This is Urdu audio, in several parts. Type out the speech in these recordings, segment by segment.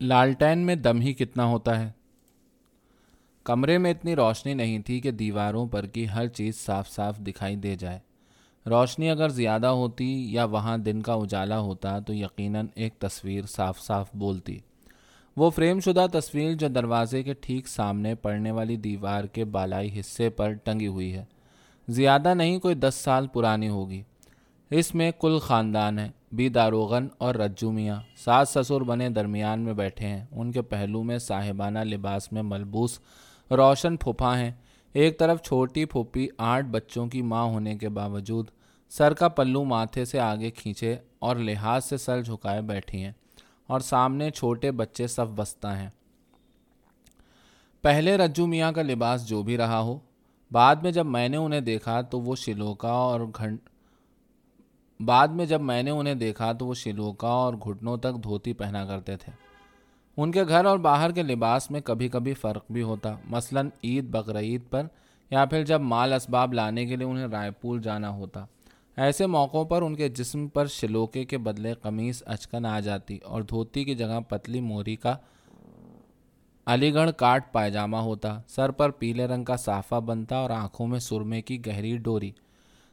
لالٹین میں دم ہی کتنا ہوتا ہے؟ کمرے میں اتنی روشنی نہیں تھی کہ دیواروں پر کی ہر چیز صاف صاف دکھائی دے جائے۔ روشنی اگر زیادہ ہوتی یا وہاں دن کا اجالا ہوتا تو یقیناً ایک تصویر صاف صاف بولتی۔ وہ فریم شدہ تصویر جو دروازے کے ٹھیک سامنے پڑنے والی دیوار کے بالائی حصے پر ٹنگی ہوئی ہے۔ زیادہ نہیں، کوئی دس سال پرانی ہوگی۔ اس میں کل خاندان ہے۔ بی داروغن اور رجو میاں ساس سسر بنے درمیان میں بیٹھے ہیں۔ ان کے پہلو میں صاحبانہ لباس میں ملبوس روشن پھوپھا ہیں۔ ایک طرف چھوٹی پھوپھی آٹھ بچوں کی ماں ہونے کے باوجود سر کا پلو ماتھے سے آگے کھینچے اور لحاظ سے سر جھکائے بیٹھی ہیں اور سامنے چھوٹے بچے صف بستہ ہیں۔ پہلے رجو میاں کا لباس جو بھی رہا ہو، بعد میں جب میں نے انہیں دیکھا تو وہ شلوکا اور گھنٹ بعد میں جب میں نے انہیں دیکھا تو وہ شلوکا اور گھٹنوں تک دھوتی پہنا کرتے تھے۔ ان کے گھر اور باہر کے لباس میں کبھی کبھی فرق بھی ہوتا۔ مثلا عید، بقرعید پر یا پھر جب مال اسباب لانے کے لیے انہیں رائے پور جانا ہوتا۔ ایسے موقعوں پر ان کے جسم پر شلوکے کے بدلے قمیص اچکن آ جاتی اور دھوتی کی جگہ پتلی موری کا علی گڑھ کاٹ پائجامہ ہوتا۔ سر پر پیلے رنگ کا صافہ بنتا اور آنکھوں میں سرمے کی گہری ڈوری۔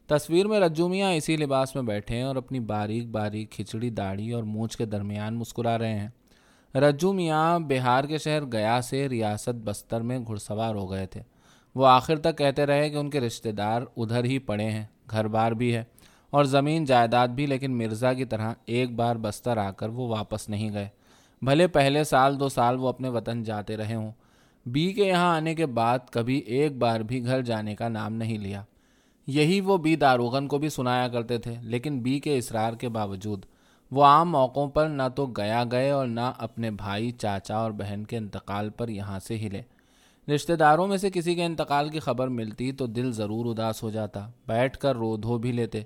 تصویر میں رجومیاں اسی لباس میں بیٹھے ہیں اور اپنی باریک باریک کھچڑی داڑھی اور مونچھ کے درمیان مسکرا رہے ہیں۔ رجو میاں بہار کے شہر گیا سے ریاست بستر میں گھڑ سوار ہو گئے تھے۔ وہ آخر تک کہتے رہے کہ ان کے رشتہ دار ادھر ہی پڑے ہیں، گھر بار بھی ہے اور زمین جائیداد بھی، لیکن مرزا کی طرح ایک بار بستر آ کر وہ واپس نہیں گئے۔ بھلے پہلے سال، دو سال وہ اپنے وطن جاتے رہے ہوں۔ بی کے یہاں آنے کے بعد کبھی ایک بار بھی گھر جانے کا نام نہیں لیا۔ یہی وہ بی داروغن کو بھی سنایا کرتے تھے، لیکن بی کے اصرار کے باوجود وہ عام موقعوں پر نہ تو گیا گئے اور نہ اپنے بھائی، چاچا اور بہن کے انتقال پر یہاں سے ہلے۔ رشتہ داروں میں سے کسی کے انتقال کی خبر ملتی تو دل ضرور اداس ہو جاتا، بیٹھ کر رو دھو بھی لیتے،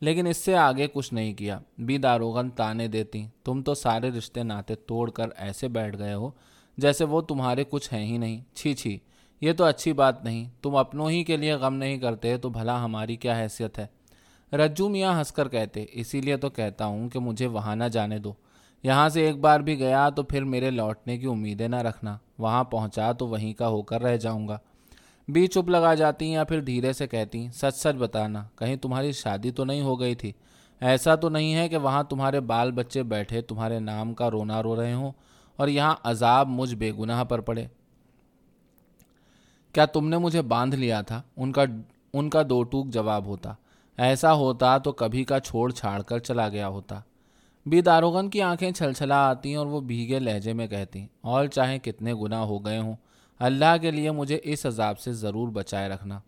لیکن اس سے آگے کچھ نہیں کیا۔ بی داروغن تانے دیتی، تم تو سارے رشتے ناطے توڑ کر ایسے بیٹھ گئے ہو جیسے وہ تمہارے کچھ ہیں ہی نہیں۔ چھی چھی۔ یہ تو اچھی بات نہیں، تم اپنوں ہی کے لیے غم نہیں کرتے، تو بھلا ہماری کیا حیثیت ہے؟ رجو میاں ہنس کر کہتے، اسی لیے تو کہتا ہوں کہ مجھے وہاں نہ جانے دو۔ یہاں سے ایک بار بھی گیا تو پھر میرے لوٹنے کی امیدیں نہ رکھنا۔ وہاں پہنچا تو وہیں کا ہو کر رہ جاؤں گا۔ بی چپ لگا جاتی یا پھر دھیرے سے کہتی، سچ سچ بتانا، کہیں تمہاری شادی تو نہیں ہو گئی تھی؟ ایسا تو نہیں ہے کہ وہاں تمہارے بال بچے بیٹھے، تمہارے نام کا رونا رو رہے ہوں، اور یہاں عذاب مجھ بے گناہ پر پڑے۔ کیا تم نے مجھے باندھ لیا تھا؟ ان کا ان کا دو ٹوک جواب ہوتا۔ ایسا ہوتا تو کبھی کا چھوڑ چھاڑ کر چلا گیا ہوتا۔ بی داروغن کی آنکھیں چھل چھلا آتی اور وہ بھیگے لہجے میں کہتی اور چاہے کتنے گناہ ہو گئے ہوں، اللہ کے لیے مجھے اس عذاب سے ضرور بچائے رکھنا۔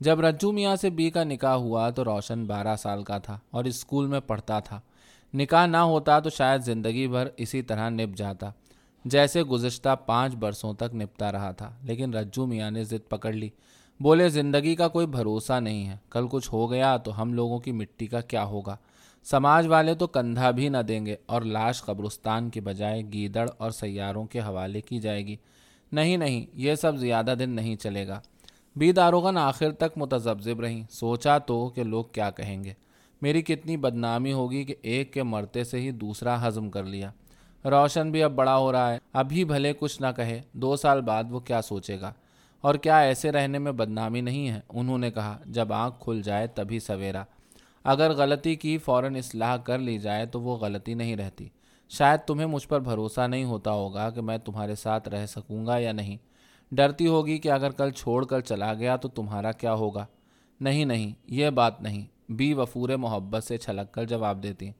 جب رجو میاں سے بی کا نکاح ہوا تو روشن بارہ سال کا تھا اور اسکول میں پڑھتا تھا۔ نکاح نہ ہوتا تو شاید زندگی بھر اسی طرح نپ جاتا۔ جیسے گزشتہ پانچ برسوں تک نپتا رہا تھا، لیکن رجو میاں نے ضد پکڑ لی۔ بولے، زندگی کا کوئی بھروسہ نہیں ہے۔ کل کچھ ہو گیا تو ہم لوگوں کی مٹی کا کیا ہوگا؟ سماج والے تو کندھا بھی نہ دیں گے اور لاش قبرستان کے بجائے گیدڑ اور سیاروں کے حوالے کی جائے گی۔ نہیں نہیں، یہ سب زیادہ دن نہیں چلے گا۔ بی داروغن آخر تک متذبذب رہیں۔ سوچا تو کہ لوگ کیا کہیں گے۔ میری کتنی بدنامی ہوگی کہ ایک کے مرتے سے ہی دوسرا ہضم کر لیا۔ روشن بھی اب بڑا ہو رہا ہے۔ ابھی بھلے کچھ نہ کہے۔ دو سال بعد وہ کیا سوچے گا۔ اور کیا ایسے رہنے میں بدنامی نہیں ہے؟ انہوں نے کہا، جب آنکھ کھل جائے تبھی سویرا۔ اگر غلطی کی فوراً اصلاح کر لی جائے تو وہ غلطی نہیں رہتی۔ شاید تمہیں مجھ پر بھروسہ نہیں ہوتا ہوگا کہ میں تمہارے ساتھ رہ سکوں گا یا نہیں۔ ڈرتی ہوگی کہ اگر کل چھوڑ کر چلا گیا تو تمہارا کیا ہوگا؟ نہیں نہیں، یہ بات نہیں۔ بی وفور محبت سے چھلک کر جواب دیتی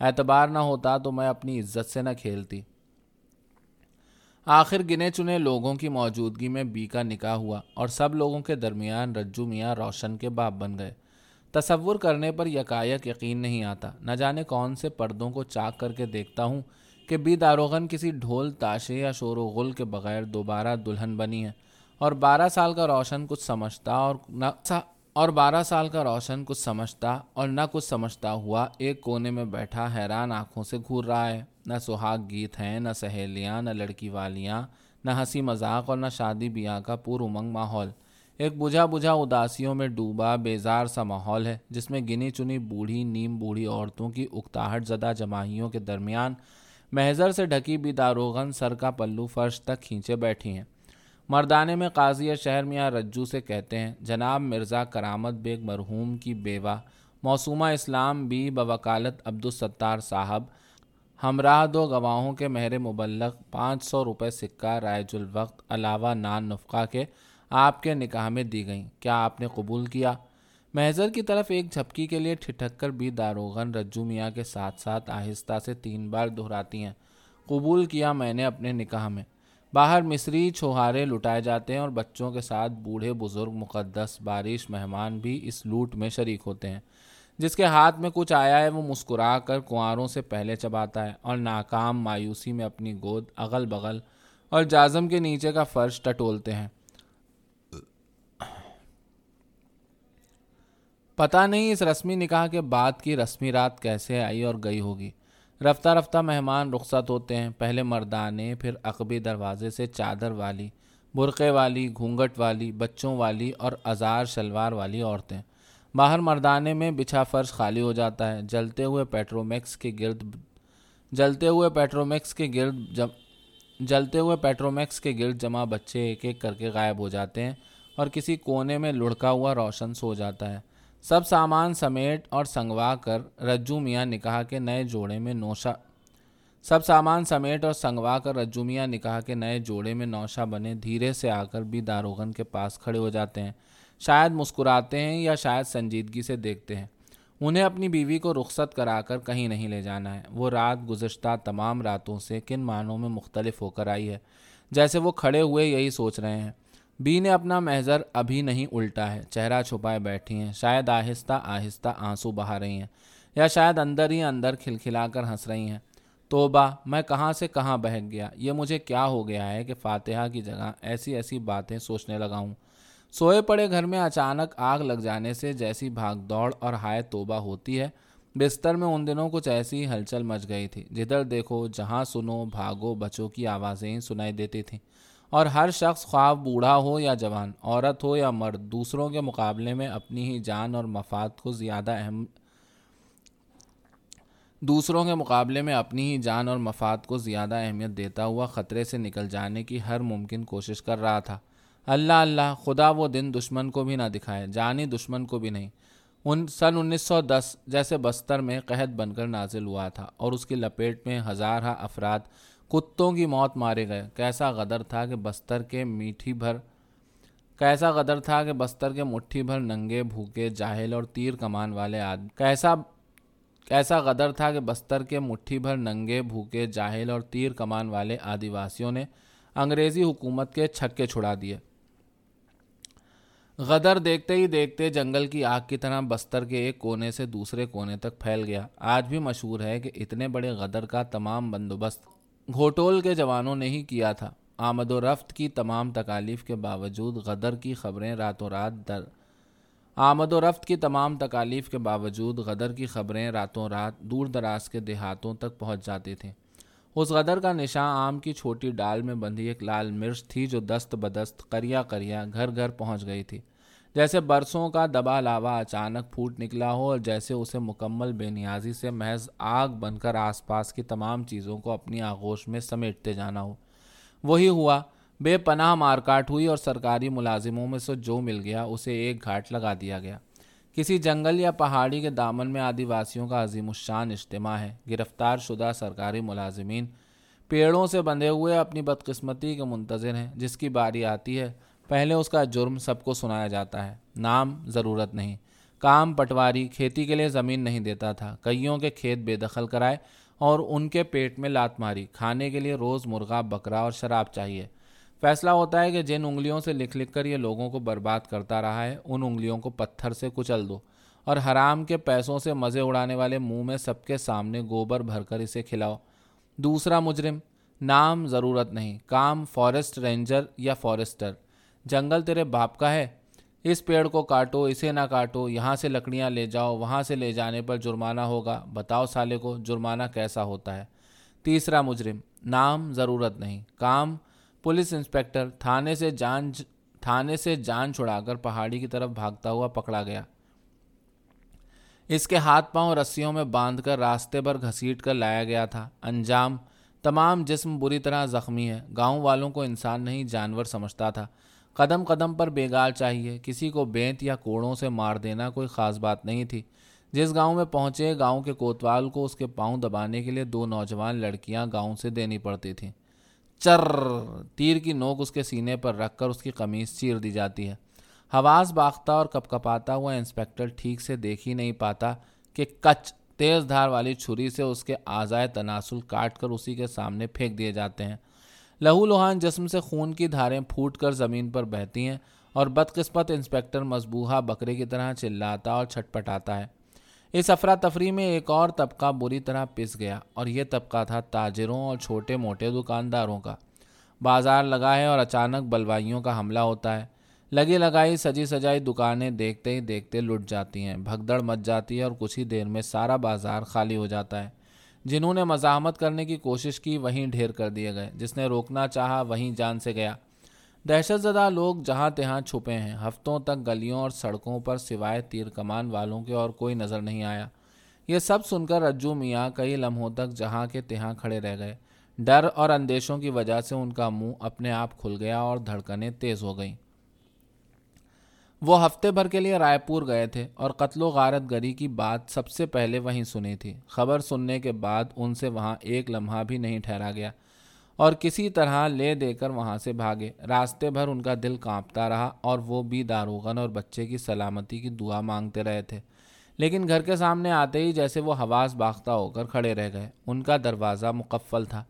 اعتبار نہ ہوتا تو میں اپنی عزت سے نہ کھیلتی۔ آخر گنے چنے لوگوں کی موجودگی میں بی کا نکاح ہوا اور سب لوگوں کے درمیان رجو میاں روشن کے باپ بن گئے۔ تصور کرنے پر یکایک یقین نہیں آتا۔ نہ جانے کون سے پردوں کو چاک کر کے دیکھتا ہوں کہ بی داروغن کسی ڈھول تاشے یا شور و غل کے بغیر دوبارہ دلہن بنی ہے اور بارہ سال کا روشن کچھ سمجھتا اور نہ اور بارہ سال کا روشن کچھ سمجھتا اور نہ کچھ سمجھتا ہوا ایک کونے میں بیٹھا حیران آنکھوں سے گھور رہا ہے۔ نہ سہاگ گیت ہیں، نہ سہیلیاں، نہ لڑکی والیاں، نہ ہنسی مذاق اور نہ شادی بیاہ کا پور امنگ ماحول۔ ایک بجھا بجھا اداسیوں میں ڈوبا بیزار سا ماحول ہے، جس میں گنی چنی بوڑھی، نیم بوڑھی عورتوں کی اکتاہٹ زدہ جماہیوں کے درمیان محضر سے ڈھکی بھی داروغن سر کا پلو فرش تک کھینچے بیٹھی ہیں۔ مردانے میں قاضی شہر میاں رجو سے کہتے ہیں، جناب مرزا کرامت بیگ مرحوم کی بیوہ، موسومہ اسلام بی بوکالت عبدالستار صاحب، ہمراہ دو گواہوں کے مہر مبلغ پانچ سو روپے سکہ رائج الوقت علاوہ نان نفقہ کے آپ کے نکاح میں دی گئیں۔ کیا آپ نے قبول کیا؟ محضر کی طرف ایک جھپکی کے لیے ٹھٹک کر بھی داروغن رجو میاں کے ساتھ ساتھ آہستہ سے تین بار دہراتی ہیں۔ قبول کیا میں نے اپنے نکاح میں۔ باہر مصری چھوہارے لٹائے جاتے ہیں اور بچوں کے ساتھ بوڑھے بزرگ مقدس بارش مہمان بھی اس لوٹ میں شریک ہوتے ہیں۔ جس کے ہاتھ میں کچھ آیا ہے، وہ مسکرا کر کنواروں سے پہلے چباتا ہے اور ناکام مایوسی میں اپنی گود اغل بغل اور جازم کے نیچے کا فرش ٹٹولتے ہیں۔ پتہ نہیں اس رسمی نکاح کے بعد کی رسمی رات کیسے آئی اور گئی ہوگی۔ رفتہ رفتہ مہمان رخصت ہوتے ہیں۔ پہلے مردانے، پھر عقبی دروازے سے چادر والی، برقعے والی گھونگٹ والی، بچوں والی اور ازار شلوار والی عورتیں۔ باہر مردانے میں بچھا فرش خالی ہو جاتا ہے۔ جلتے ہوئے پیٹرومیکس کے گرد، جلتے ہوئے پیٹرومیکس کے گرد جم، جلتے ہوئے پیٹرومیکس کے گرد جمع بچے ایک ایک کر کے غائب ہو جاتے ہیں اور کسی کونے میں لڑکا ہوا روشن سو جاتا ہے۔ سب سامان سمیٹ اور سنگوا کر رجو میاں نکاح کے نئے جوڑے میں نوشا۔ سب سامان سمیٹ اور سنگوا کر رجو میاں نکاح کے نئے جوڑے میں نوشا بنے، دھیرے سے آ کر بھی داروغن کے پاس کھڑے ہو جاتے ہیں۔ شاید مسکراتے ہیں یا شاید سنجیدگی سے دیکھتے ہیں۔ انہیں اپنی بیوی کو رخصت کرا کر کہیں نہیں لے جانا ہے۔ وہ رات گزشتہ تمام راتوں سے کن معنوں میں مختلف ہو کر آئی ہے۔ جیسے وہ کھڑے ہوئے یہی سوچ رہے ہیں۔ بی نے اپنا محضر ابھی نہیں الٹا ہے۔ چہرہ چھپائے بیٹھی ہیں۔ شاید آہستہ آہستہ آنسو بہا رہی ہیں یا شاید اندر ہی اندر کھلکھلا کر ہنس رہی ہیں۔ توبہ، میں کہاں سے کہاں بہک گیا؟ یہ مجھے کیا ہو گیا ہے کہ فاتحہ کی جگہ ایسی ایسی باتیں سوچنے لگا ہوں۔ سوئے پڑے گھر میں اچانک آگ لگ جانے سے جیسی بھاگ دوڑ اور ہائے توبہ ہوتی ہے، بستر میں ان دنوں کچھ ایسی ہلچل مچ گئی تھی۔ جدھر دیکھو، جہاں سنو، بھاگو، بچوں کی آوازیں ہی سنائی دیتی تھیں۔ اور ہر شخص خواب بوڑھا ہو یا جوان، عورت ہو یا مرد، دوسروں کے مقابلے میں اپنی ہی جان اور مفاد کو زیادہ اہم، دوسروں کے مقابلے میں اپنی ہی جان اور مفاد کو زیادہ اہمیت دیتا ہوا خطرے سے نکل جانے کی ہر ممکن کوشش کر رہا تھا۔ اللہ اللہ، خدا وہ دن دشمن کو بھی نہ دکھائے، جانی دشمن کو بھی نہیں۔ ان، سن انیس سو دس جیسے بستر میں قحط بن کر نازل ہوا تھا اور اس کی لپیٹ میں ہزارہ افراد کتوں کی موت مارے گئے۔ کیسا غدر تھا کہ بستر کے میٹھی بھر، کیسا غدر تھا کہ بستر کے مٹھی بھر ننگے، بھوکے، جاہل اور تیر کمان والے آدمی۔ کیسا کیسا غدر تھا کہ بستر کے مٹھی بھر ننگے، بھوکے، جاہل اور تیر کمان والے آدی واسیوں نے انگریزی حکومت کے چھکے چھڑا دیے۔ غدر دیکھتے ہی دیکھتے جنگل کی آگ کی طرح بستر کے ایک کونے سے دوسرے کونے تک پھیل گیا۔ آج بھی مشہور ہے کہ اتنے بڑے غدر کا تمام بندوبست گھوٹول کے جوانوں نے ہی کیا تھا۔ آمد و رفت کی تمام تکالیف کے باوجود غدر کی خبریں راتوں رات در آمد و رفت کی تمام تکالیف کے باوجود غدر کی خبریں راتوں رات دور دراز کے دیہاتوں تک پہنچ جاتی تھیں۔ اس غدر کا نشاں آم کی چھوٹی ڈال میں بندھی ایک لال مرچ تھی جو دست بدست کریا کریا گھر گھر پہنچ گئی تھی۔ جیسے برسوں کا دبا لاوا اچانک پھوٹ نکلا ہو اور جیسے اسے مکمل بے نیازی سے محض آگ بن کر آس پاس کی تمام چیزوں کو اپنی آغوش میں سمیٹتے جانا ہو۔ وہی ہوا، بے پناہ مارکاٹ ہوئی اور سرکاری ملازموں میں سے جو مل گیا، اسے ایک گھاٹ لگا دیا گیا۔ کسی جنگل یا پہاڑی کے دامن میں آدی واسیوں کا عظیم الشان اجتماع ہے۔ گرفتار شدہ سرکاری ملازمین پیڑوں سے بندھے ہوئے اپنی بدقسمتی کے منتظر ہیں، جس کی باری آتی ہے۔ پہلے اس کا جرم سب کو سنایا جاتا ہے، نام ضرورت نہیں۔ کام، پٹواری، کھیتی کے لیے زمین نہیں دیتا تھا۔ کئیوں کے کھیت بے دخل کرائے اور ان کے پیٹ میں لات ماری۔ کھانے کے لیے روز مرغا، بکرا اور شراب چاہیے۔ فیصلہ ہوتا ہے کہ جن انگلیوں سے لکھ لکھ کر یہ لوگوں کو برباد کرتا رہا ہے، ان انگلیوں کو پتھر سے کچل دو۔ اور حرام کے پیسوں سے مزے اڑانے والے منہ میں سب کے سامنے گوبر بھر کر اسے کھلاؤ۔ دوسرا مجرم، نام ضرورت نہیں۔ کام فارسٹ رینجر یا فارسٹر۔ جنگل تیرے باپ کا ہے۔ اس پیڑ کو کاٹو، اسے نہ کاٹو، یہاں سے لکڑیاں لے جاؤ، وہاں سے لے جانے پر جرمانہ ہوگا۔ بتاؤ سالے کو جرمانہ کیسا ہوتا ہے۔ تیسرا مجرم، نام ضرورت نہیں۔ کام، پولیس انسپکٹر تھانے سے جان تھانے سے جان چھڑا کر پہاڑی کی طرف بھاگتا ہوا پکڑا گیا۔ اس کے ہاتھ پاؤں رسیوں میں باندھ کر راستے پر گھسیٹ کر لایا گیا تھا۔ انجام، تمام جسم بری طرح زخمی ہے گاؤں والوں کو انسان نہیں، جانور سمجھتا تھا۔ قدم قدم پر بیگال چاہیے۔ کسی کو بینت یا کوڑوں سے مار دینا کوئی خاص بات نہیں تھی۔ جس گاؤں میں پہنچے، گاؤں کے کوتوال کو اس کے پاؤں دبانے کے لیے دو نوجوان لڑکیاں گاؤں سے دینی پڑتی تھیں۔ چر! تیر کی نوک اس کے سینے پر رکھ کر اس کی قمیص چیر دی جاتی ہے۔ حواس باختہ اور کپ کپاتا ہوا انسپیکٹر ٹھیک سے دیکھ ہی نہیں پاتا کہ کچ تیز دھار والی چھری سے اس کے آزائے تناسل کاٹ کر اسی کے سامنے پھینک دیے جاتے ہیں۔ لہو لوہان جسم سے خون کی دھاریں پھوٹ کر زمین پر بہتی ہیں اور بدقسمت انسپیکٹر مضبوحہ بکرے کی طرح چلاتا اور چھٹ پٹاتا ہے۔ اس افراتفری میں ایک اور طبقہ بری طرح پس گیا اور یہ طبقہ تھا تاجروں اور چھوٹے موٹے دکانداروں کا۔ بازار لگا ہے اور اچانک بلوائیوں کا حملہ ہوتا ہے۔ لگی لگائی، سجی سجائی دکانیں دیکھتے ہی دیکھتے لٹ جاتی ہیں۔ بھگدڑ مچ جاتی ہے اور کچھ ہی دیر میں سارا بازار خالی ہو جاتا ہے۔ جنہوں نے مزاحمت کرنے کی کوشش کی، وہیں ڈھیر کر دیے گئے۔ جس نے روکنا چاہا، وہیں جان سے گیا۔ دہشت زدہ لوگ جہاں تہاں چھپے ہیں۔ ہفتوں تک گلیوں اور سڑکوں پر سوائے تیر کمان والوں کے اور کوئی نظر نہیں آیا۔ یہ سب سن کر رجو میاں کئی لمحوں تک جہاں کے تہاں کھڑے رہ گئے۔ ڈر اور اندیشوں کی وجہ سے ان کا منہ اپنے آپ کھل گیا اور دھڑکنیں تیز ہو گئیں۔ وہ ہفتے بھر کے لیے رائے پور گئے تھے اور قتل و غارت گری کی بات سب سے پہلے وہیں سنی تھی۔ خبر سننے کے بعد ان سے وہاں ایک لمحہ بھی نہیں ٹھہرا گیا اور کسی طرح لے دے کر وہاں سے بھاگے۔ راستے بھر ان کا دل کانپتا رہا اور وہ بھی داروغن اور بچے کی سلامتی کی دعا مانگتے رہے تھے۔ لیکن گھر کے سامنے آتے ہی جیسے وہ حواس باختہ ہو کر کھڑے رہ گئے۔ ان کا دروازہ مقفل تھا۔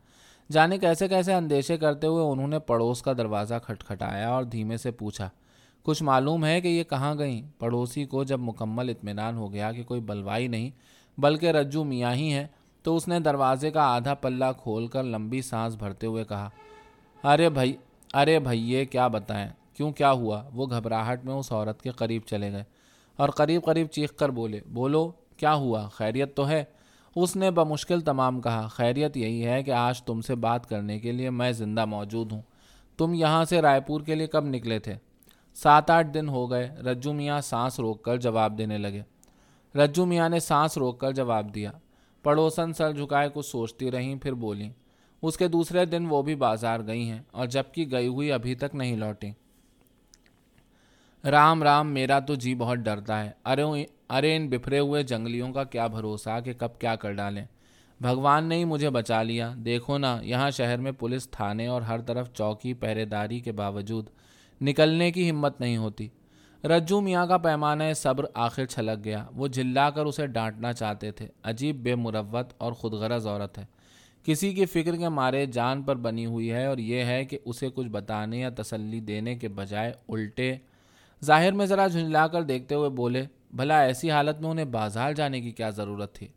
جانے کیسے کیسے اندیشے کرتے ہوئے انہوں نے پڑوس کا دروازہ کھٹکھٹایا اور دھیمے سے پوچھا کچھ معلوم ہے کہ یہ کہاں گئیں؟ پڑوسی کو جب مکمل اطمینان ہو گیا کہ کوئی بلوائی نہیں، بلکہ رجو میاں ہی ہے تو اس نے دروازے کا آدھا پلہ کھول کر لمبی سانس بھرتے ہوئے کہا، ارے بھائی ارے بھائی کیا بتائیں؟ کیوں کیا ہوا وہ گھبراہٹ میں اس عورت کے قریب چلے گئے اور قریب قریب چیخ کر بولے، بولو، کیا ہوا؟ خیریت تو ہے اس نے بمشکل تمام کہا، خیریت یہی ہے کہ آج تم سے بات کرنے کے لیے میں زندہ موجود ہوں۔ تم یہاں سے رائے پور کے لیے کب نکلے تھے؟ سات آٹھ دن ہو گئے، رجو میاں سانس روک کر جواب دینے لگے۔ رجو میاں نے سانس روک کر جواب دیا۔ پڑوسن سر جھکائے کچھ سوچتی رہیں، پھر بولیں، اس کے دوسرے دن وہ بھی بازار گئی ہیں اور جبکہ گئی ہوئی ابھی تک نہیں لوٹیں۔ رام رام، میرا تو جی بہت ڈرتا ہے۔ ارے ارے، ان بفرے ہوئے جنگلیوں کا کیا بھروسہ کہ کب کیا کر ڈالیں۔ بھگوان نے ہی مجھے بچا لیا۔ دیکھو نا، یہاں شہر میں پولیس تھانے اور ہر طرف چوکی پہرے داری کے باوجود نکلنے کی ہمت نہیں ہوتی۔ رجو میاں کا پیمانہ صبر آخر چھلک گیا۔ وہ جلا کر اسے ڈانٹنا چاہتے تھے۔ عجیب بے مروت اور خود غرض عورت ہے۔ کسی کی فکر کے مارے جان پر بنی ہوئی ہے اور یہ ہے کہ اسے کچھ بتانے یا تسلی دینے کے بجائے الٹے۔ ظاہر میں ذرا جھنجلا کر دیکھتے ہوئے بولے، بھلا ایسی حالت میں انہیں بازار جانے کی کیا ضرورت تھی؟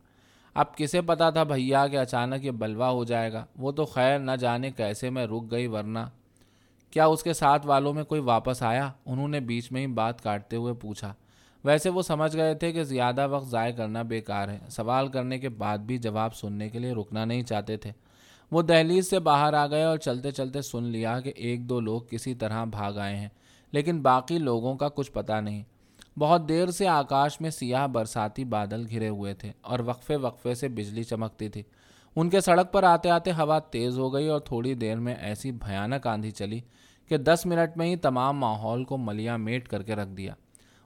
اب کسے پتا تھا بھیا کہ اچانک یہ بلوا ہو جائے گا۔ وہ تو خیر نہ جانے کیسے میں رک گئی ورنہ کیا اس کے ساتھ والوں میں کوئی واپس آیا؟ انہوں نے بیچ میں ہی بات کاٹتے ہوئے پوچھا۔ ویسے وہ سمجھ گئے تھے کہ زیادہ وقت ضائع کرنا بیکار ہے۔ سوال کرنے کے بعد بھی جواب سننے کے لیے رکنا نہیں چاہتے تھے۔ وہ دہلیز سے باہر آ گئے اور چلتے چلتے سن لیا کہ ایک دو لوگ کسی طرح بھاگ آئے ہیں، لیکن باقی لوگوں کا کچھ پتہ نہیں۔ بہت دیر سے آکاش میں سیاہ برساتی بادل گھرے ہوئے تھے اور وقفے وقفے سے بجلی چمکتی تھی۔ ان کے سڑک پر آتے آتے ہوا تیز ہو گئی اور تھوڑی دیر میں ایسی بھیانک آندھی چلی کہ دس منٹ میں ہی تمام ماحول کو ملیا میٹ کر کے رکھ دیا۔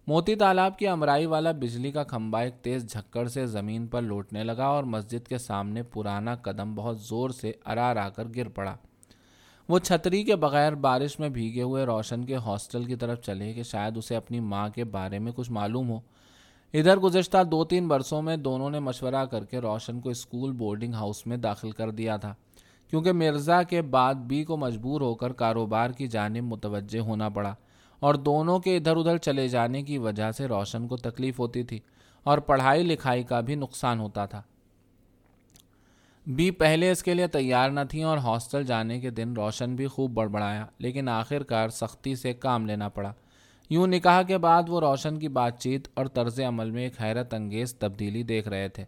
موتی تالاب کی امرائی والا بجلی کا کھمبا ایک تیز جھکڑ سے زمین پر لوٹنے لگا اور مسجد کے سامنے پرانا قدم بہت زور سے ارار آ کر گر پڑا۔ وہ چھتری کے بغیر بارش میں بھیگے ہوئے روشن کے ہاسٹل کی طرف چلے کہ شاید اسے اپنی ماں کے بارے میں کچھ معلوم ہو۔ ادھر گزشتہ دو تین برسوں میں دونوں نے مشورہ کر کے روشن کو اسکول بورڈنگ ہاؤس میں داخل کر دیا تھا، کیونکہ مرزا کے بعد بی کو مجبور ہو کر کاروبار کی جانب متوجہ ہونا پڑا اور دونوں کے ادھر ادھر چلے جانے کی وجہ سے روشن کو تکلیف ہوتی تھی اور پڑھائی لکھائی کا بھی نقصان ہوتا تھا۔ بی پہلے اس کے لیے تیار نہ تھیں اور ہاسٹل جانے کے دن روشن بھی خوب بڑبڑایا، لیکن آخر کار سختی سے کام لینا پڑا۔ یوں نکاح کے بعد وہ روشن کی بات چیت اور طرز عمل میں ایک حیرت انگیز تبدیلی دیکھ رہے تھے۔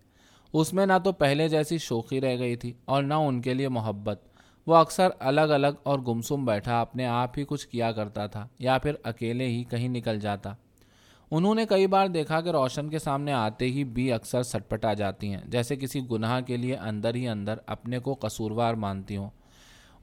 اس میں نہ تو پہلے جیسی شوخی رہ گئی تھی اور نہ ان کے لیے محبت۔ وہ اکثر الگ الگ اور گمسم بیٹھا اپنے آپ ہی کچھ کیا کرتا تھا یا پھر اکیلے ہی کہیں نکل جاتا۔ انہوں نے کئی بار دیکھا کہ روشن کے سامنے آتے ہی بھی اکثر سٹپٹا جاتی ہیں، جیسے کسی گناہ کے لیے اندر ہی اندر اپنے کو قصوروار مانتی ہوں۔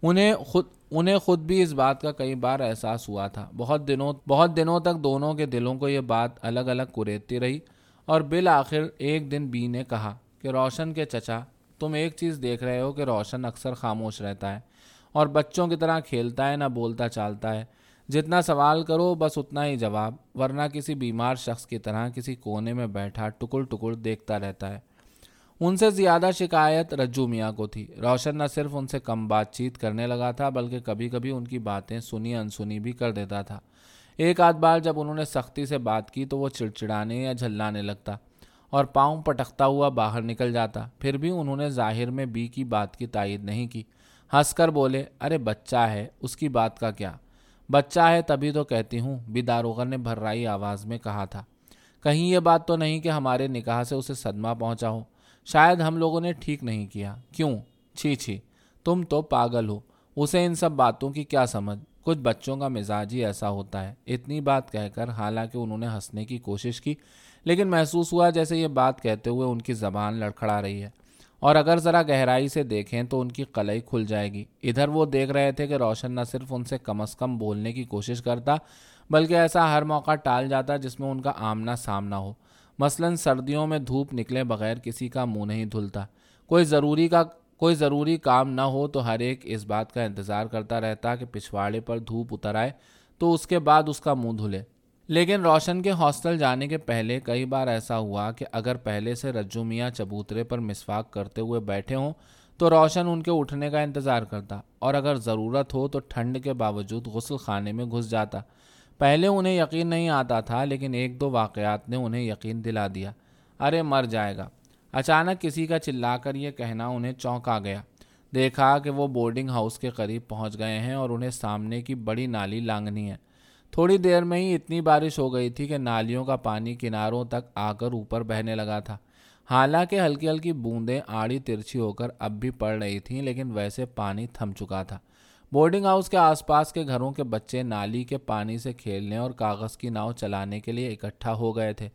انہیں خود انہیں خود بھی اس بات کا کئی بار احساس ہوا تھا۔ بہت دنوں بہت دنوں تک دونوں کے دلوں کو یہ بات الگ الگ کریتی رہی اور بالآخر ایک دن بی نے کہا کہ روشن کے چچا، تم ایک چیز دیکھ رہے ہو کہ روشن اکثر خاموش رہتا ہے اور بچوں کی طرح کھیلتا ہے، نہ بولتا چالتا ہے۔ جتنا سوال کرو، بس اتنا ہی جواب، ورنہ کسی بیمار شخص کی طرح کسی کونے میں بیٹھا ٹکڑ ٹکڑ دیکھتا رہتا ہے۔ ان سے زیادہ شکایت رجو میاں کو تھی۔ روشن نہ صرف ان سے کم بات چیت کرنے لگا تھا، بلکہ کبھی کبھی ان کی باتیں سنی انسنی بھی کر دیتا تھا۔ ایک آدھ بار جب انہوں نے سختی سے بات کی تو وہ چڑچڑانے یا جھلانے لگتا اور پاؤں پٹکتا ہوا باہر نکل جاتا۔ پھر بھی انہوں نے ظاہر میں بی کی بات کی تائید نہیں کی۔ ہنس کر بولے، ارے بچہ ہے، اس کی بات کا کیا؟ بچہ ہے تبھی تو کہتی ہوں، بھی داروغر نے بھررائی آواز میں کہا تھا۔ کہیں یہ بات تو نہیں کہ ہمارے نکاح سے اسے صدمہ پہنچا ہو۔ شاید ہم لوگوں نے ٹھیک نہیں کیا۔ کیوں؟ چھی چھی، تم تو پاگل ہو۔ اسے ان سب باتوں کی کیا سمجھ؟ کچھ بچوں کا مزاج ہی ایسا ہوتا ہے۔ اتنی بات کہہ کر حالانکہ انہوں نے ہنسنے کی کوشش کی، لیکن محسوس ہوا جیسے یہ بات کہتے ہوئے ان کی زبان لڑکھڑا رہی ہے۔ اور اگر ذرا گہرائی سے دیکھیں تو ان کی قلعی کھل جائے گی۔ ادھر وہ دیکھ رہے تھے کہ روشن نہ صرف ان سے کم از کم بولنے کی کوشش کرتا، بلکہ ایسا ہر موقع ٹال جاتا جس میں ان کا آمنا سامنا ہو۔ مثلا سردیوں میں دھوپ نکلے بغیر کسی کا منہ نہیں دھلتا۔ کوئی ضروری کا کوئی ضروری کام نہ ہو تو ہر ایک اس بات کا انتظار کرتا رہتا کہ پچھواڑے پر دھوپ اتر آئے تو اس کے بعد اس کا منہ دھلے۔ لیکن روشن کے ہاسٹل جانے کے پہلے کئی بار ایسا ہوا کہ اگر پہلے سے رجو میاں چبوترے پر مسواک کرتے ہوئے بیٹھے ہوں تو روشن ان کے اٹھنے کا انتظار کرتا اور اگر ضرورت ہو تو ٹھنڈ کے باوجود غسل خانے میں گھس جاتا۔ پہلے انہیں یقین نہیں آتا تھا، لیکن ایک دو واقعات نے انہیں یقین دلا دیا۔ ارے، مر جائے گا۔ اچانک کسی کا چلا کر یہ کہنا انہیں چونک آ گیا۔ دیکھا کہ وہ بورڈنگ ہاؤس کے قریب پہنچ گئے ہیں اور انہیں سامنے کی بڑی نالی لانگنی ہے۔ تھوڑی دیر میں ہی اتنی بارش ہو گئی تھی کہ نالیوں کا پانی کناروں تک آ کر اوپر بہنے لگا تھا۔ حالانکہ ہلکی ہلکی بوندیں آڑی ترچھی ہو کر اب بھی پڑ رہی تھیں، لیکن ویسے پانی تھم چکا تھا۔ بورڈنگ ہاؤس کے آس پاس کے گھروں کے بچے نالی کے پانی سے کھیلنے اور کاغذ کی ناؤ چلانے کے لیے اکٹھا ہو گئے تھے۔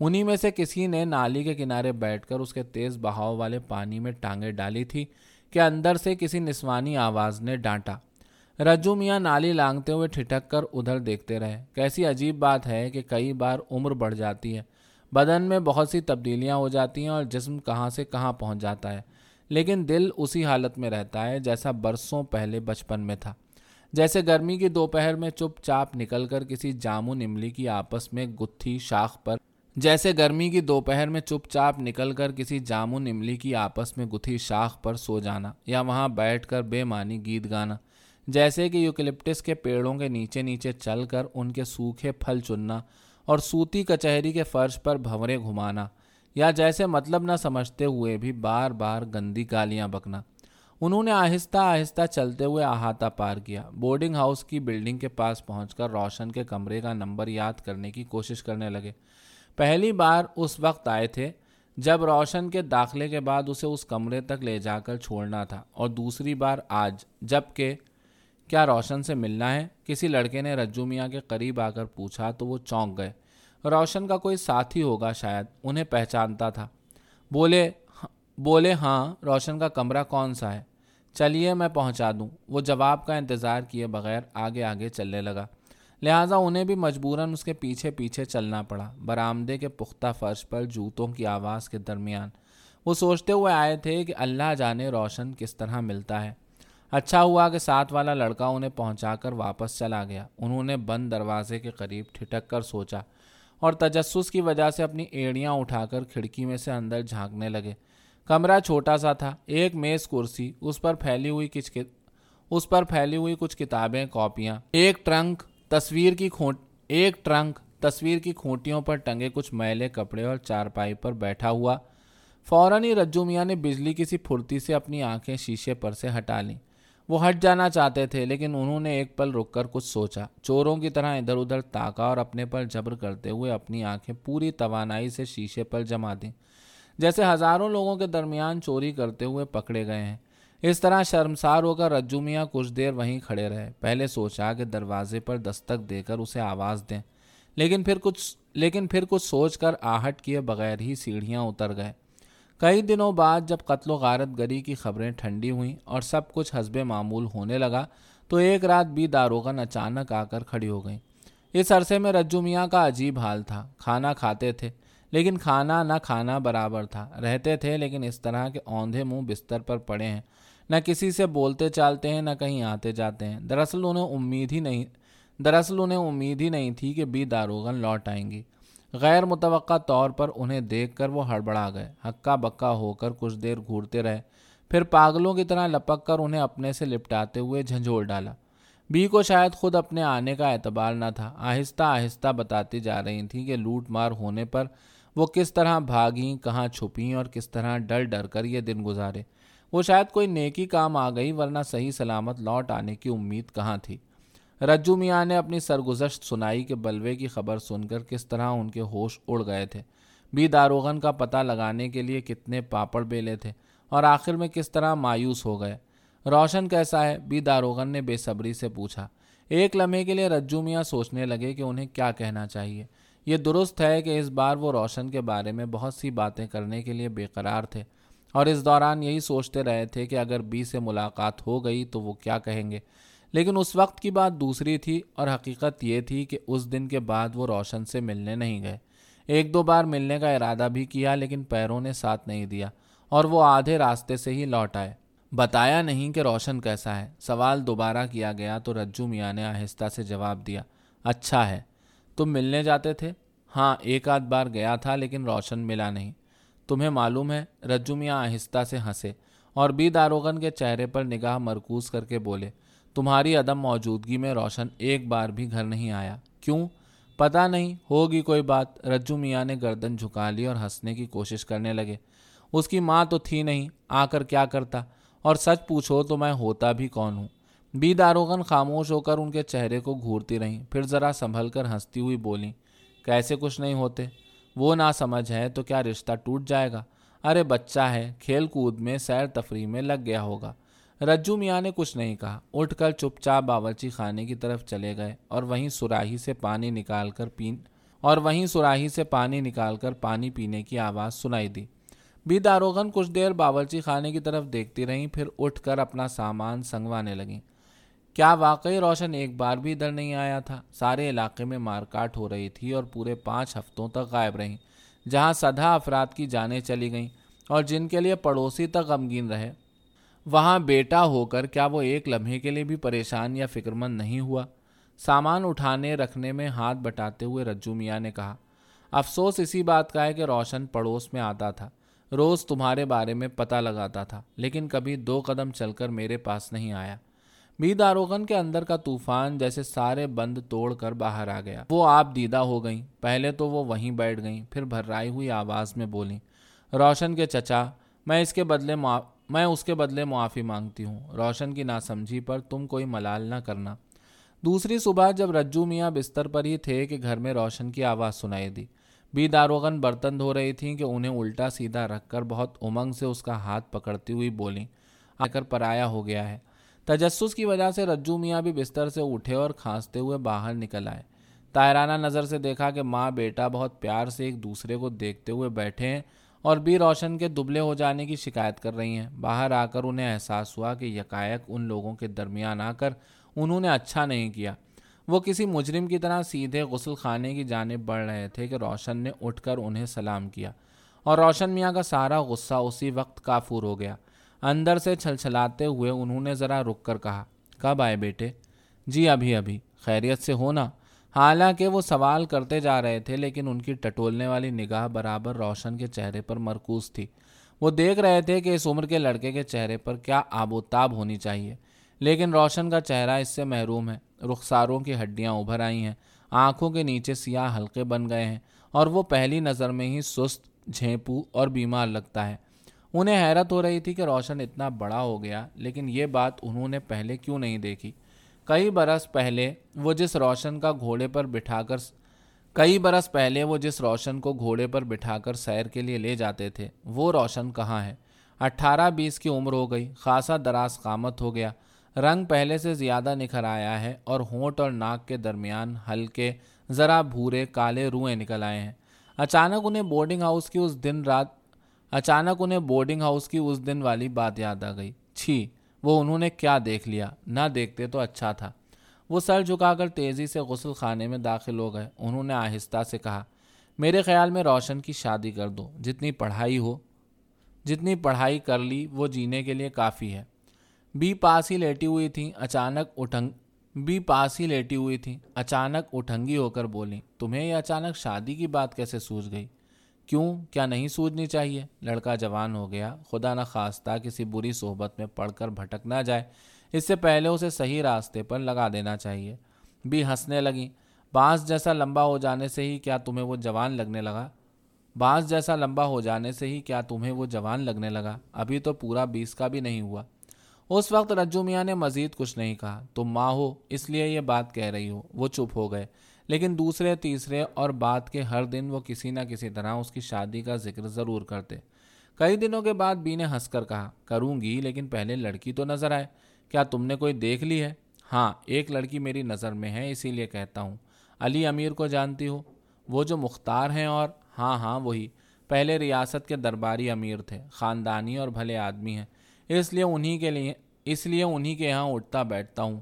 انہی میں سے کسی نے نالی کے کنارے بیٹھ کر اس کے تیز بہاؤ والے پانی میں ٹانگیں ڈالی تھی کہ اندر سے کسی نسوانی آواز نے ڈانٹا۔ رجو میاں نالی لانگتے ہوئے ٹھٹک کر ادھر دیکھتے رہے۔ کیسی عجیب بات ہے کہ کئی بار عمر بڑھ جاتی ہے۔ بدن میں بہت سی تبدیلیاں ہو جاتی ہیں اور جسم کہاں سے کہاں پہنچ جاتا ہے۔ لیکن دل اسی حالت میں رہتا ہے جیسا برسوں پہلے بچپن میں تھا۔ جیسے گرمی کی دوپہر میں چپ چاپ نکل کر کسی جامن املی کی آپس میں گتھی شاخ پر، جیسے گرمی کی دوپہر میں چپ چاپ نکل کر کسی جامن املی کی آپس میں گتھی شاخ پر سو جانا یا وہاں بیٹھ کر بے معنی گیت گانا، جیسے کہ یوکلپٹس کے پیڑوں کے نیچے نیچے چل کر ان کے سوکھے پھل چننا اور سوتی کچہری کے فرش پر بھنورے گھمانا۔ یا جیسے مطلب نہ سمجھتے ہوئے بھی بار بار گندی گالیاں بکنا۔ انہوں نے آہستہ آہستہ چلتے ہوئے احاطہ پار کیا۔ بورڈنگ ہاؤس کی بلڈنگ کے پاس پہنچ کر روشن کے کمرے کا نمبر یاد کرنے کی کوشش کرنے لگے۔ پہلی بار اس وقت آئے تھے جب روشن کے داخلے کے بعد اسے اس کمرے تک لے جا کر چھوڑنا تھا۔ اور دوسری بار آج، جبکہ کیا روشن سے ملنا ہے؟ کسی لڑکے نے رجو میاں کے قریب آ کر پوچھا تو وہ چونک گئے۔ روشن کا کوئی ساتھی ہوگا شاید، انہیں پہچانتا تھا۔ بولے بولے ہاں روشن کا کمرہ کون سا ہے؟ چلیے، میں پہنچا دوں۔ وہ جواب کا انتظار کیے بغیر آگے آگے چلنے لگا۔ لہٰذا انہیں بھی مجبوراً اس کے پیچھے پیچھے چلنا پڑا۔ برآمدے کے پختہ فرش پر جوتوں کی آواز کے درمیان۔ وہ سوچتے ہوئے آئے تھے کہ اللہ جانے روشن کس طرح ملتا ہے۔ اچھا ہوا کہ ساتھ والا لڑکا انہیں پہنچا کر واپس چلا گیا۔ انہوں نے بند دروازے کے قریب ٹھٹک کر سوچا اور تجسس کی وجہ سے اپنی ایڑیاں اٹھا کر کھڑکی میں سے اندر جھانکنے لگے۔ کمرہ چھوٹا سا تھا، ایک میز کرسی، اس پر پھیلی ہوئی کچھ اس پر پھیلی ہوئی کچھ کتابیں، کاپیاں۔ ایک ٹرنک تصویر کی کھوٹ ایک ٹرنک تصویر کی کھوٹیوں پر ٹنگے کچھ میلے، کپڑے اور چارپائی پر بیٹھا ہوا۔ فوراً ہی رجو میاں نے بجلی کسی پھرتی سے اپنی آنکھیں شیشے پر سے ہٹا لیں۔ وہ ہٹ جانا چاہتے تھے، لیکن انہوں نے ایک پل رک کر کچھ سوچا۔ چوروں کی طرح ادھر ادھر تاکا اور اپنے پر جبر کرتے ہوئے اپنی آنکھیں پوری توانائی سے شیشے پر جما دیں۔ جیسے ہزاروں لوگوں کے درمیان چوری کرتے ہوئے پکڑے گئے ہیں۔ اس طرح شرمسار ہو کر رجو میاں کچھ دیر وہیں کھڑے رہے۔ پہلے سوچا کہ دروازے پر دستک دے کر اسے آواز دیں، لیکن پھر کچھ، لیکن پھر کچھ سوچ کر آہٹ کیے بغیر ہی سیڑھیاں اتر گئے۔ کئی دنوں بعد جب قتل و غارت گری کی خبریں ٹھنڈی ہوئیں اور سب کچھ حسب معمول ہونے لگا، تو ایک رات بھی داروغن اچانک آ کر کھڑی ہو گئیں۔ اس عرصے میں رجو میاں کا عجیب حال تھا۔ کھانا کھاتے تھے، لیکن کھانا نہ کھانا برابر تھا۔ رہتے تھے، لیکن اس طرح کے اوندھے منہ بستر پر پڑے ہیں۔ نہ کسی سے بولتے چالتے ہیں، نہ کہیں آتے جاتے ہیں۔ دراصل انہیں امید ہی نہیں، دراصل انہیں امید ہی نہیں تھی کہ بی داروغن لوٹ آئیں گی غیر متوقع طور پر انہیں دیکھ کر وہ ہڑبڑا گئے۔ ہکا بکا ہو کر کچھ دیر گھورتے رہے۔ پھر پاگلوں کی طرح لپک کر انہیں اپنے سے لپٹاتے ہوئے جھنجھوڑ ڈالا۔ بی کو شاید خود اپنے آنے کا اعتبار نہ تھا۔ آہستہ آہستہ بتاتی جا رہی تھیں کہ لوٹ مار ہونے پر وہ کس طرح بھاگیں، کہاں چھپیں اور کس طرح ڈر ڈر کر یہ دن گزارے۔ وہ شاید کوئی نیکی کام آ گئی، ورنہ صحیح سلامت لوٹ آنے کی امید کہاں تھی۔ رجو میاں نے اپنی سرگزشت سنائی کہ بلوے کی خبر سن کر کس طرح ان کے ہوش اڑ گئے تھے۔ بی داروغن کا پتہ لگانے کے لیے کتنے پاپڑ بیلے تھے اور آخر میں کس طرح مایوس ہو گئے۔ روشن کیسا ہے؟ بی داروغن نے بے صبری سے پوچھا۔ ایک لمحے کے لیے رجو میاں سوچنے لگے کہ انہیں کیا کہنا چاہیے۔ یہ درست ہے کہ اس بار وہ روشن کے بارے میں بہت سی باتیں کرنے کے لیے بے قرار تھے اور اس دوران یہی سوچتے رہے تھے کہ اگر بی سے ملاقات ہو گئی تو وہ کیا کہیں گے۔ لیکن اس وقت کی بات دوسری تھی اور حقیقت یہ تھی کہ اس دن کے بعد وہ روشن سے ملنے نہیں گئے۔ ایک دو بار ملنے کا ارادہ بھی کیا لیکن پیروں نے ساتھ نہیں دیا اور وہ آدھے راستے سے ہی لوٹ آئے۔ بتایا نہیں کہ روشن کیسا ہے۔ سوال دوبارہ کیا گیا تو رجو میاں نے آہستہ سے جواب دیا اچھا ہے۔ تم ملنے جاتے تھے؟ ہاں ایک آدھ بار گیا تھا لیکن روشن ملا نہیں۔ تمہیں معلوم ہے رجو میاں آہستہ سے ہنسے اور بی داروغن کے چہرے پر نگاہ مرکوز کر کے بولے تمہاری عدم موجودگی میں روشن ایک بار بھی گھر نہیں آیا۔ کیوں؟ پتہ نہیں، ہوگی کوئی بات۔ رجو میاں نے گردن جھکا لی اور ہنسنے کی کوشش کرنے لگے۔ اس کی ماں تو تھی نہیں، آ کر کیا کرتا؟ اور سچ پوچھو تو میں ہوتا بھی کون ہوں؟ بی داروغن خاموش ہو کر ان کے چہرے کو گھورتی رہیں۔ پھر ذرا سنبھل کر ہنستی ہوئی بولیں، کیسے کچھ نہیں ہوتے؟ وہ نہ سمجھ ہے تو کیا رشتہ ٹوٹ جائے گا؟ ارے بچہ ہے، کھیل کود میں سیر تفریح میں لگ گیا ہوگا۔ رجو میاں نے کچھ نہیں کہا۔ اٹھ کر چپ چاپ باورچی خانے کی طرف چلے گئے اور وہیں سراہی سے پانی نکال کر پین اور وہیں سراہی سے پانی نکال کر پانی پینے کی آواز سنائی دی۔ بی داروغن کچھ دیر باورچی خانے کی طرف دیکھتی رہیں، پھر اٹھ کر اپنا سامان سنگوانے لگیں۔ کیا واقعی روشن ایک بار بھی ادھر نہیں آیا تھا؟ سارے علاقے میں مار کاٹ ہو رہی تھی اور پورے پانچ ہفتوں تک غائب رہیں، جہاں سدھا افراد کی جانیں چلی گئیں اور جن کے لیے پڑوسی تک غمگین رہے۔ وہاں بیٹا ہو کر کیا وہ ایک لمحے کے لیے بھی پریشان یا فکر مند نہیں ہوا؟ سامان اٹھانے رکھنے میں ہاتھ بٹاتے ہوئے رجو میاں نے کہا، افسوس اسی بات کا ہے کہ روشن پڑوس میں آتا تھا۔ روز تمہارے بارے میں پتہ لگاتا تھا، لیکن کبھی دو قدم چل کر میرے پاس نہیں آیا۔ بی داروغن کے اندر کا طوفان جیسے سارے بند توڑ کر باہر آ گیا۔ وہ آپ دیدہ ہو گئیں۔ پہلے تو وہ وہیں بیٹھ گئیں، پھر بھررائی ہوئی آواز میں بولیں، روشن کے چچا، میں اس کے بدلے میں اس کے بدلے معافی مانگتی ہوں۔ روشن کی ناسمجھی پر تم کوئی ملال نہ کرنا۔ دوسری صبح جب رجو میاں بستر پر ہی تھے کہ گھر میں روشن کی آواز سنائی دی۔ بی داروغن برتن دھو رہی تھیں کہ انہیں الٹا سیدھا رکھ کر بہت امنگ سے اس کا ہاتھ پکڑتی ہوئی بولی آ کر پرایا ہو گیا ہے۔ تجسس کی وجہ سے رجو میاں بھی بستر سے اٹھے اور کھانستے ہوئے باہر نکل آئے۔ تائرانہ نظر سے دیکھا کہ ماں بیٹا بہت پیار سے ایک دوسرے کو دیکھتے ہوئے بیٹھے ہیں۔ اور بی روشن کے دبلے ہو جانے کی شکایت کر رہی ہیں۔ باہر آ کر انہیں احساس ہوا کہ یکایک ان لوگوں کے درمیان آ کر انہوں نے اچھا نہیں کیا۔ وہ کسی مجرم کی طرح سیدھے غسل خانے کی جانب بڑھ رہے تھے کہ روشن نے اٹھ کر انہیں سلام کیا۔ اور روشن میاں کا سارا غصہ اسی وقت کافور ہو گیا۔ اندر سے چھل چھلاتے ہوئے انہوں نے ذرا رک کر کہا، کب آئے بیٹے؟ جی ابھی ابھی۔ خیریت سے ہونا حالانکہ وہ سوال کرتے جا رہے تھے، لیکن ان کی ٹٹولنے والی نگاہ برابر روشن کے چہرے پر مرکوز تھی۔ وہ دیکھ رہے تھے کہ اس عمر کے لڑکے کے چہرے پر کیا آب و تاب ہونی چاہیے۔ لیکن روشن کا چہرہ اس سے محروم ہے۔ رخساروں کی ہڈیاں ابھر آئی ہیں۔ آنکھوں کے نیچے سیاہ حلقے بن گئے ہیں اور وہ پہلی نظر میں ہی سست، جھیپو اور بیمار لگتا ہے۔ انہیں حیرت ہو رہی تھی کہ روشن اتنا بڑا ہو گیا، لیکن یہ بات انہوں نے پہلے کیوں نہیں دیکھی؟ کئی برس پہلے وہ جس روشن کا گھوڑے پر بٹھا کر کئی برس پہلے وہ جس روشن کو گھوڑے پر بٹھا کر سیر کے لیے لے جاتے تھے، وہ روشن کہاں ہے؟ اٹھارہ بیس کی عمر ہو گئی، خاصا دراز قامت ہو گیا۔ رنگ پہلے سے زیادہ نکھر آیا ہے اور ہونٹ اور ناک کے درمیان ہلکے، ذرا بھورے، کالے روئیں نکل آئے ہیں۔ اچانک انہیں بورڈنگ ہاؤس کی اس دن رات اچانک انہیں بورڈنگ ہاؤس کی اس دن والی بات یاد آ گئی۔ چھی وہ انہوں نے کیا دیکھ لیا؟ نہ دیکھتے تو اچھا تھا۔ وہ سر جھکا کر تیزی سے غسل خانے میں داخل ہو گئے۔ انہوں نے آہستہ سے کہا، میرے خیال میں روشن کی شادی کر دو۔ جتنی پڑھائی ہو، جتنی پڑھائی کر لی، وہ جینے کے لیے کافی ہے۔ بی پاس ہی لیٹی ہوئی تھیں، اچانک اٹھنگ، بی پاس ہی لیٹی ہوئی تھیں، اچانک اٹھنگی ہو کر بولیں، تمہیں یہ اچانک شادی کی بات کیسے سوچ گئی؟ کیوں؟ کیا نہیں سوچنی چاہیے؟ لڑکا جوان ہو گیا۔ خدا نہ خواستہ کسی بری صحبت میں پڑھ کر بھٹک نہ جائے۔ اس سے پہلے اسے صحیح راستے پر لگا دینا چاہیے۔ بھی ہنسنے لگیں۔ بانس جیسا لمبا ہو جانے سے ہی کیا تمہیں وہ جوان لگنے لگا؟ بانس جیسا لمبا ہو جانے سے ہی کیا تمہیں وہ جوان لگنے لگا؟ ابھی تو پورا بیس کا بھی نہیں ہوا۔ اس وقت رجو میاں نے مزید کچھ نہیں کہا۔ تم ماں ہو، اس لیے یہ بات کہہ رہی ہو۔ وہ چپ ہو گئے۔ لیکن دوسرے، تیسرے اور بات کے ہر دن وہ کسی نہ کسی طرح اس کی شادی کا ذکر ضرور کرتے۔ کئی دنوں کے بعد بی نے ہنس کر کہا، کروں گی، لیکن پہلے لڑکی تو نظر آئے۔ کیا تم نے کوئی دیکھ لی ہے؟ ہاں ایک لڑکی میری نظر میں ہے، اسی لیے کہتا ہوں۔ علی امیر کو جانتی ہو؟ وہ جو مختار ہیں اور ہاں ہاں وہی۔ پہلے ریاست کے درباری امیر تھے، خاندانی اور بھلے آدمی ہیں۔ اس لیے انہی کے لیے، اس لیے انہی کے یہاں اٹھتا بیٹھتا ہوں۔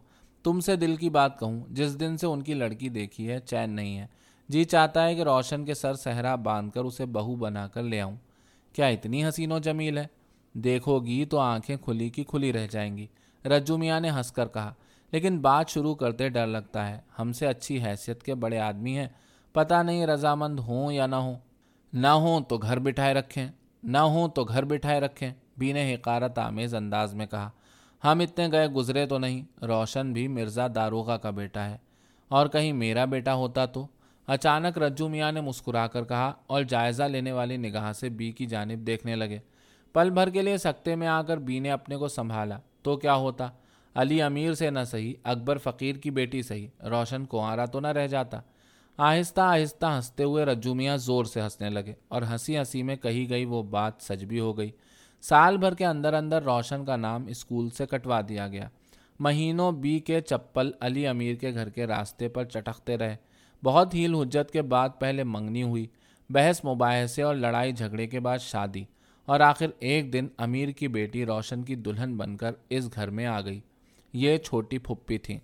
تم سے دل کی بات کہوں، جس دن سے ان کی لڑکی دیکھی ہے، چین نہیں ہے۔ جی چاہتا ہے کہ روشن کے سر صحرا باندھ کر اسے بہو بنا کر لے آؤں۔ کیا اتنی حسین و جمیل ہے؟ دیکھو گی تو آنکھیں کھلی کی کھلی رہ جائیں گی۔ رجو میاں نے ہنس کر کہا، لیکن بات شروع کرتے ڈر لگتا ہے۔ ہم سے اچھی حیثیت کے بڑے آدمی ہیں۔ پتہ نہیں رضامند ہوں یا نہ ہوں۔ نہ ہوں تو گھر بٹھائے رکھیں۔ نہ ہوں تو گھر بٹھائے رکھیں۔ بی نے حقارت آمیز انداز میں کہا۔ ہم اتنے گئے گزرے تو نہیں، روشن بھی مرزا داروغہ کا بیٹا ہے۔ اور کہیں میرا بیٹا ہوتا تو؟ اچانک رجو میاں نے مسکرا کر کہا اور جائزہ لینے والی نگاہ سے بی کی جانب دیکھنے لگے۔ پل بھر کے لیے سکتے میں آ کر بی نے اپنے کو سنبھالا۔ تو کیا ہوتا؟ علی امیر سے نہ صحیح، اکبر فقیر کی بیٹی صحیح۔ روشن کنوارا تو نہ رہ جاتا۔ آہستہ آہستہ ہنستے ہوئے رجو میاں زور سے ہنسنے لگے اور ہنسی ہنسی میں کہی گئی وہ بات سچ بھی ہو گئی۔ سال بھر کے اندر اندر روشن کا نام اسکول سے کٹوا دیا گیا۔ مہینوں بی کے چپل علی امیر کے گھر کے راستے پر چٹکتے رہے۔ بہت ہیل حجت کے بعد پہلے منگنی ہوئی۔ بحث مباحثے اور لڑائی جھگڑے کے بعد شادی۔ اور آخر ایک دن امیر کی بیٹی روشن کی دلہن بن کر اس گھر میں آ گئی۔ یہ چھوٹی پھپھی تھیں